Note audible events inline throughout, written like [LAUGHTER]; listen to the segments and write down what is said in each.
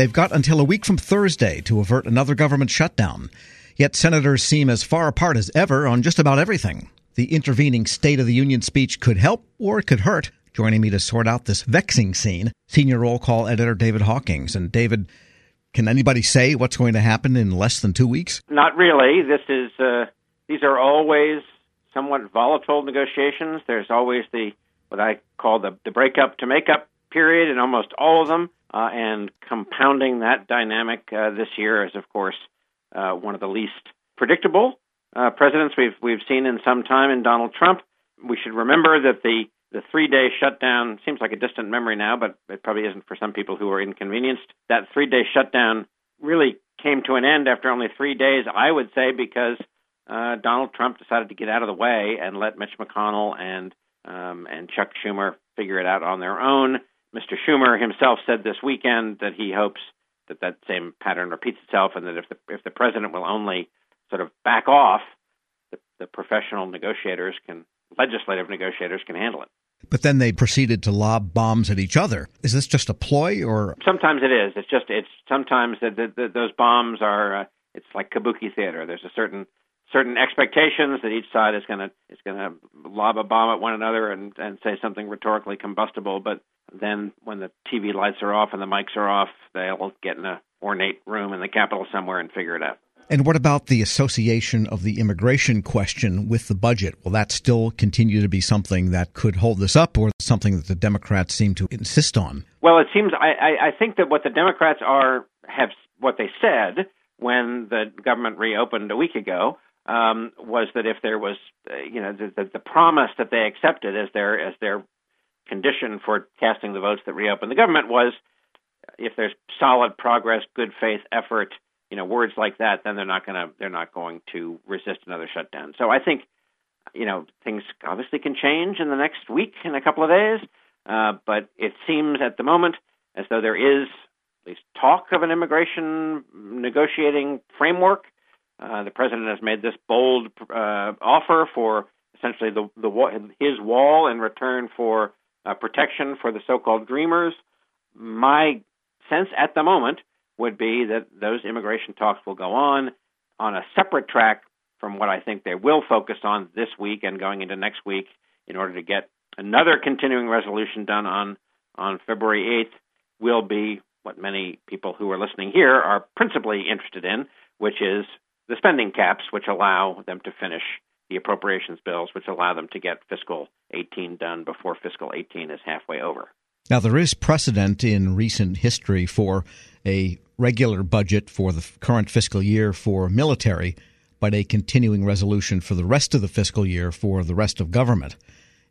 They've got until a week from Thursday to avert another government shutdown. Yet senators seem as far apart as ever on just about everything. The intervening State of the Union speech could help or it could hurt. Joining me to sort out this vexing scene, senior roll call editor David Hawkings. And David, can anybody say what's going to happen in less than two weeks? Not really. This is uh, these are always somewhat volatile negotiations. There's always the what I call the the breakup to make up period in almost all of them, uh, and compounding that dynamic uh, this year is, of course, uh, one of the least predictable uh, presidents we've we've seen in some time in Donald Trump. We should remember that the the three day shutdown seems like a distant memory now, but it probably isn't for some people who are inconvenienced. That three day shutdown really came to an end after only three days, I would say, because uh, Donald Trump decided to get out of the way and let Mitch McConnell and um, and Chuck Schumer figure it out on their own. Mr. Schumer himself said this weekend that he hopes that that same pattern repeats itself, and that if the if the president will only sort of back off, the, the professional negotiators can, legislative negotiators can handle it. But then they proceeded to lob bombs at each other. Is this just a ploy, or sometimes it is? It's just it's sometimes that those bombs are. Uh, it's like kabuki theater. There's a certain certain expectations that each side is going to is going to lob a bomb at one another and and say something rhetorically combustible. But then when the TV lights are off and the mics are off, they'll get in a ornate room in the Capitol somewhere and figure it out. And what about the association of the immigration question with the budget? Will that still continue to be something that could hold this up, or something that the Democrats seem to insist on? Well, it seems I, I, I think that what the Democrats are have what they said when the government reopened a week ago um, was that if there was, uh, you know, the, the, the promise that they accepted as their as their condition for casting the votes that reopened the government was if there's solid progress, good faith effort, you know, words like that, then they're not going to they're not going to resist another shutdown. So I think, you know, things obviously can change in the next week, in a couple of days, uh, but it seems at the moment as though there is at least talk of an immigration negotiating framework. Uh, the president has made this bold uh, offer for essentially the, the his wall in return for uh, protection for the so-called dreamers. My sense at the moment would be that those immigration talks will go on on a separate track from what I think they will focus on this week and going into next week in order to get another continuing resolution done on on February 8th will be what many people who are listening here are principally interested in, which is the spending caps, which allow them to finish the appropriations bills, which allow them to get fiscal 18 done before fiscal 18 is halfway over. Now, there is precedent in recent history for a regular budget for the current fiscal year for military, but a continuing resolution for the rest of the fiscal year for the rest of government.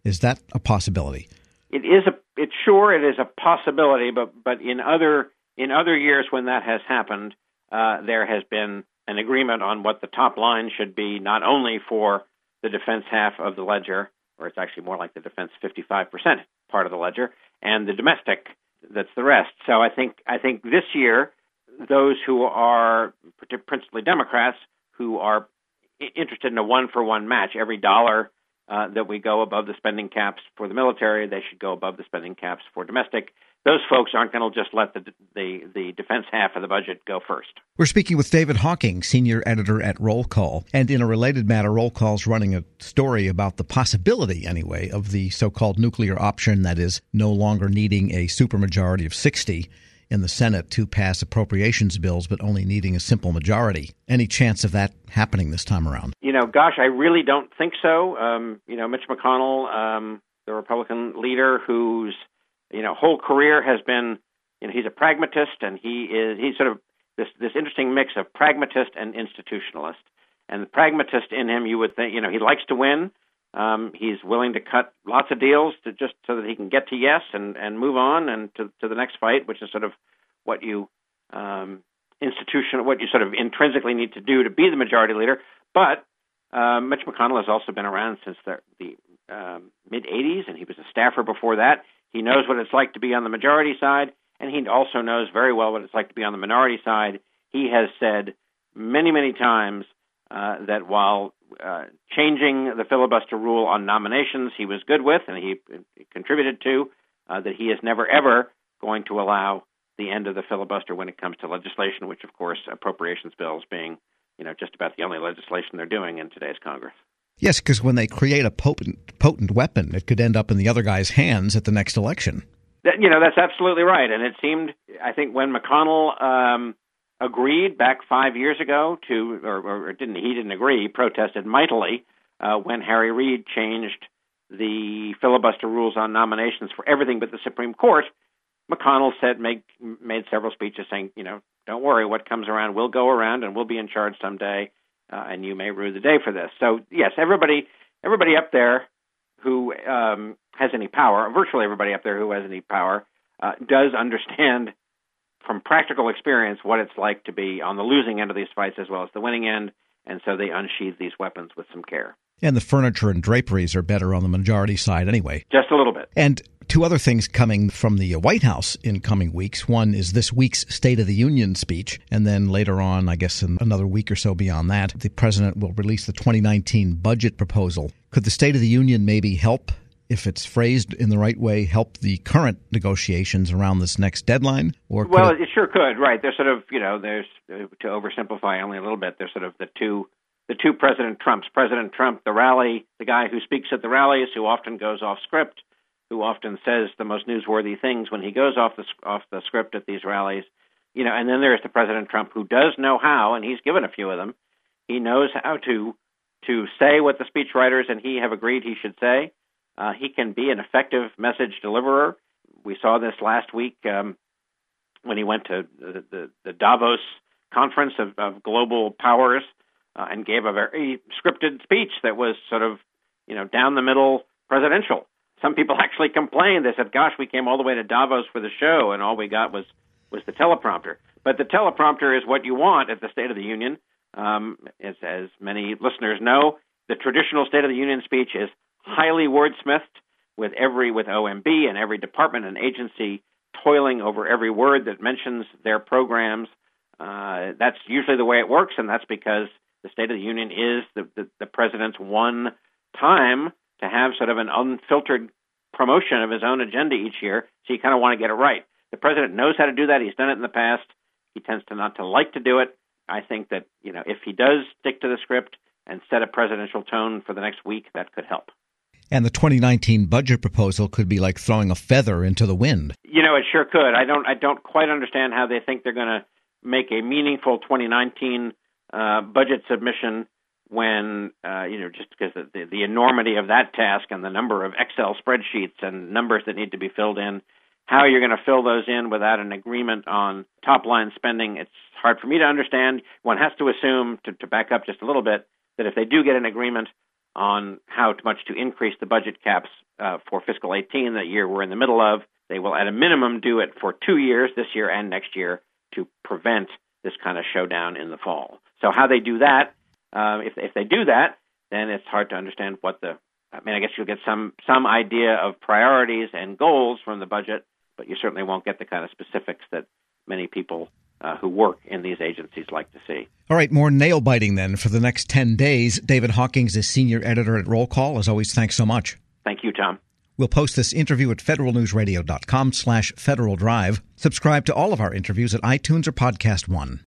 Is that a possibility? It is a. It's sure it is a possibility, but but in other in other years when that has happened, uh, there has been an agreement on what the top line should be, not only for the defense half of the ledger, or it's actually more like the defense 55% part of the ledger, and the domestic that's the rest. So I think I think this year those who are principally Democrats who are interested in a one for one match, every dollar uh, that we go above the spending caps for the military, they should go above the spending caps for domestic. Those folks aren't going to just let the, the the defense half of the budget go first. We're speaking with David Hawking, senior editor at Roll Call, and in a related matter, Roll Call's running a story about the possibility, anyway, of the so-called nuclear option that is no longer needing a supermajority of sixty in the Senate to pass appropriations bills, but only needing a simple majority. Any chance of that happening this time around? You know, gosh, I really don't think so. Um, you know, Mitch McConnell, um, the Republican leader, whose you know whole career has been, you know, he's a pragmatist, and he is he's sort of this this interesting mix of pragmatist and institutionalist. And the pragmatist in him, you would think, you know, he likes to win. Um, he's willing to cut lots of deals to just so that he can get to yes and, and move on and to, to the next fight, which is sort of what you um, institution, what you sort of intrinsically need to do to be the majority leader. But uh, Mitch McConnell has also been around since the, the um, mid 80s, and he was a staffer before that. He knows what it's like to be on the majority side, and he also knows very well what it's like to be on the minority side. He has said many, many times uh, that while uh, changing the filibuster rule on nominations he was good with and he, he contributed to, uh, that he is never ever going to allow the end of the filibuster when it comes to legislation, which of course appropriations bills being, you know, just about the only legislation they're doing in today's Congress. Yes, because when they create a potent, potent weapon, it could end up in the other guy's hands at the next election. That, you know, that's absolutely right. And it seemed, I think, when McConnell um, agreed back five years ago to, or, or didn't he didn't agree, protested mightily uh, when Harry Reid changed the filibuster rules on nominations for everything but the Supreme Court. McConnell said make, made several speeches saying, you know, don't worry, what comes around will go around, and we'll be in charge someday, uh, and you may rue the day for this. So yes, everybody, everybody up there who um, has any power, virtually everybody up there who has any power, uh, does understand from practical experience what it's like to be on the losing end of these fights as well as the winning end, and so they unsheath these weapons with some care. And the furniture and draperies are better on the majority side anyway. Just a little bit. And two other things coming from the White House in coming weeks. One is this week's State of the Union speech, and then later on, I guess in another week or so beyond that, the president will release the 2019 budget proposal. Could the State of the Union maybe help if it's phrased in the right way, help the current negotiations around this next deadline? Or well, it, it, sure could. Right? There's sort of you know, there's to oversimplify only a little bit. There's sort of the two the two President Trumps. President Trump, the rally, the guy who speaks at the rallies, who often goes off script, who often says the most newsworthy things when he goes off the off the script at these rallies. You know, and then there's the President Trump who does know how, and he's given a few of them. He knows how to to say what the speechwriters and he have agreed he should say. Uh, he can be an effective message deliverer. We saw this last week um, when he went to the, the, the Davos conference of, of global powers uh, and gave a very scripted speech that was sort of, you know, down the middle presidential. Some people [LAUGHS] actually complained. They said, "Gosh, we came all the way to Davos for the show, and all we got was was the teleprompter." But the teleprompter is what you want at the State of the Union. Um, as, as many listeners know, the traditional State of the Union speech is highly wordsmithed, with every with OMB and every department and agency toiling over every word that mentions their programs. Uh, that's usually the way it works, and that's because the State of the Union is the, the, the president's one time to have sort of an unfiltered promotion of his own agenda each year. So you kind of want to get it right. The president knows how to do that. He's done it in the past. He tends to not to like to do it. I think that you know if he does stick to the script and set a presidential tone for the next week, that could help. And the 2019 budget proposal could be like throwing a feather into the wind. You know, it sure could. I don't. I don't quite understand how they think they're going to make a meaningful 2019 uh, budget submission when uh, you know just because the, the enormity of that task and the number of Excel spreadsheets and numbers that need to be filled in, how you're going to fill those in without an agreement on top line spending, it's hard for me to understand. One has to assume to, to back up just a little bit that if they do get an agreement on how much to increase the budget caps uh, for fiscal 18, that year we're in the middle of, they will at a minimum do it for two years, this year and next year, to prevent this kind of showdown in the fall. So how they do that, uh, if if they do that, then it's hard to understand what the. I mean, I guess you'll get some some idea of priorities and goals from the budget, but you certainly won't get the kind of specifics that many people uh, who work in these agencies like to see. All right, more nail biting then for the next 10 days. David Hawkings is senior editor at Roll Call. As always, thanks so much. Thank you, Tom. We'll post this interview at federalnewsradio.com slash Federal Drive. Subscribe to all of our interviews at iTunes or Podcast One.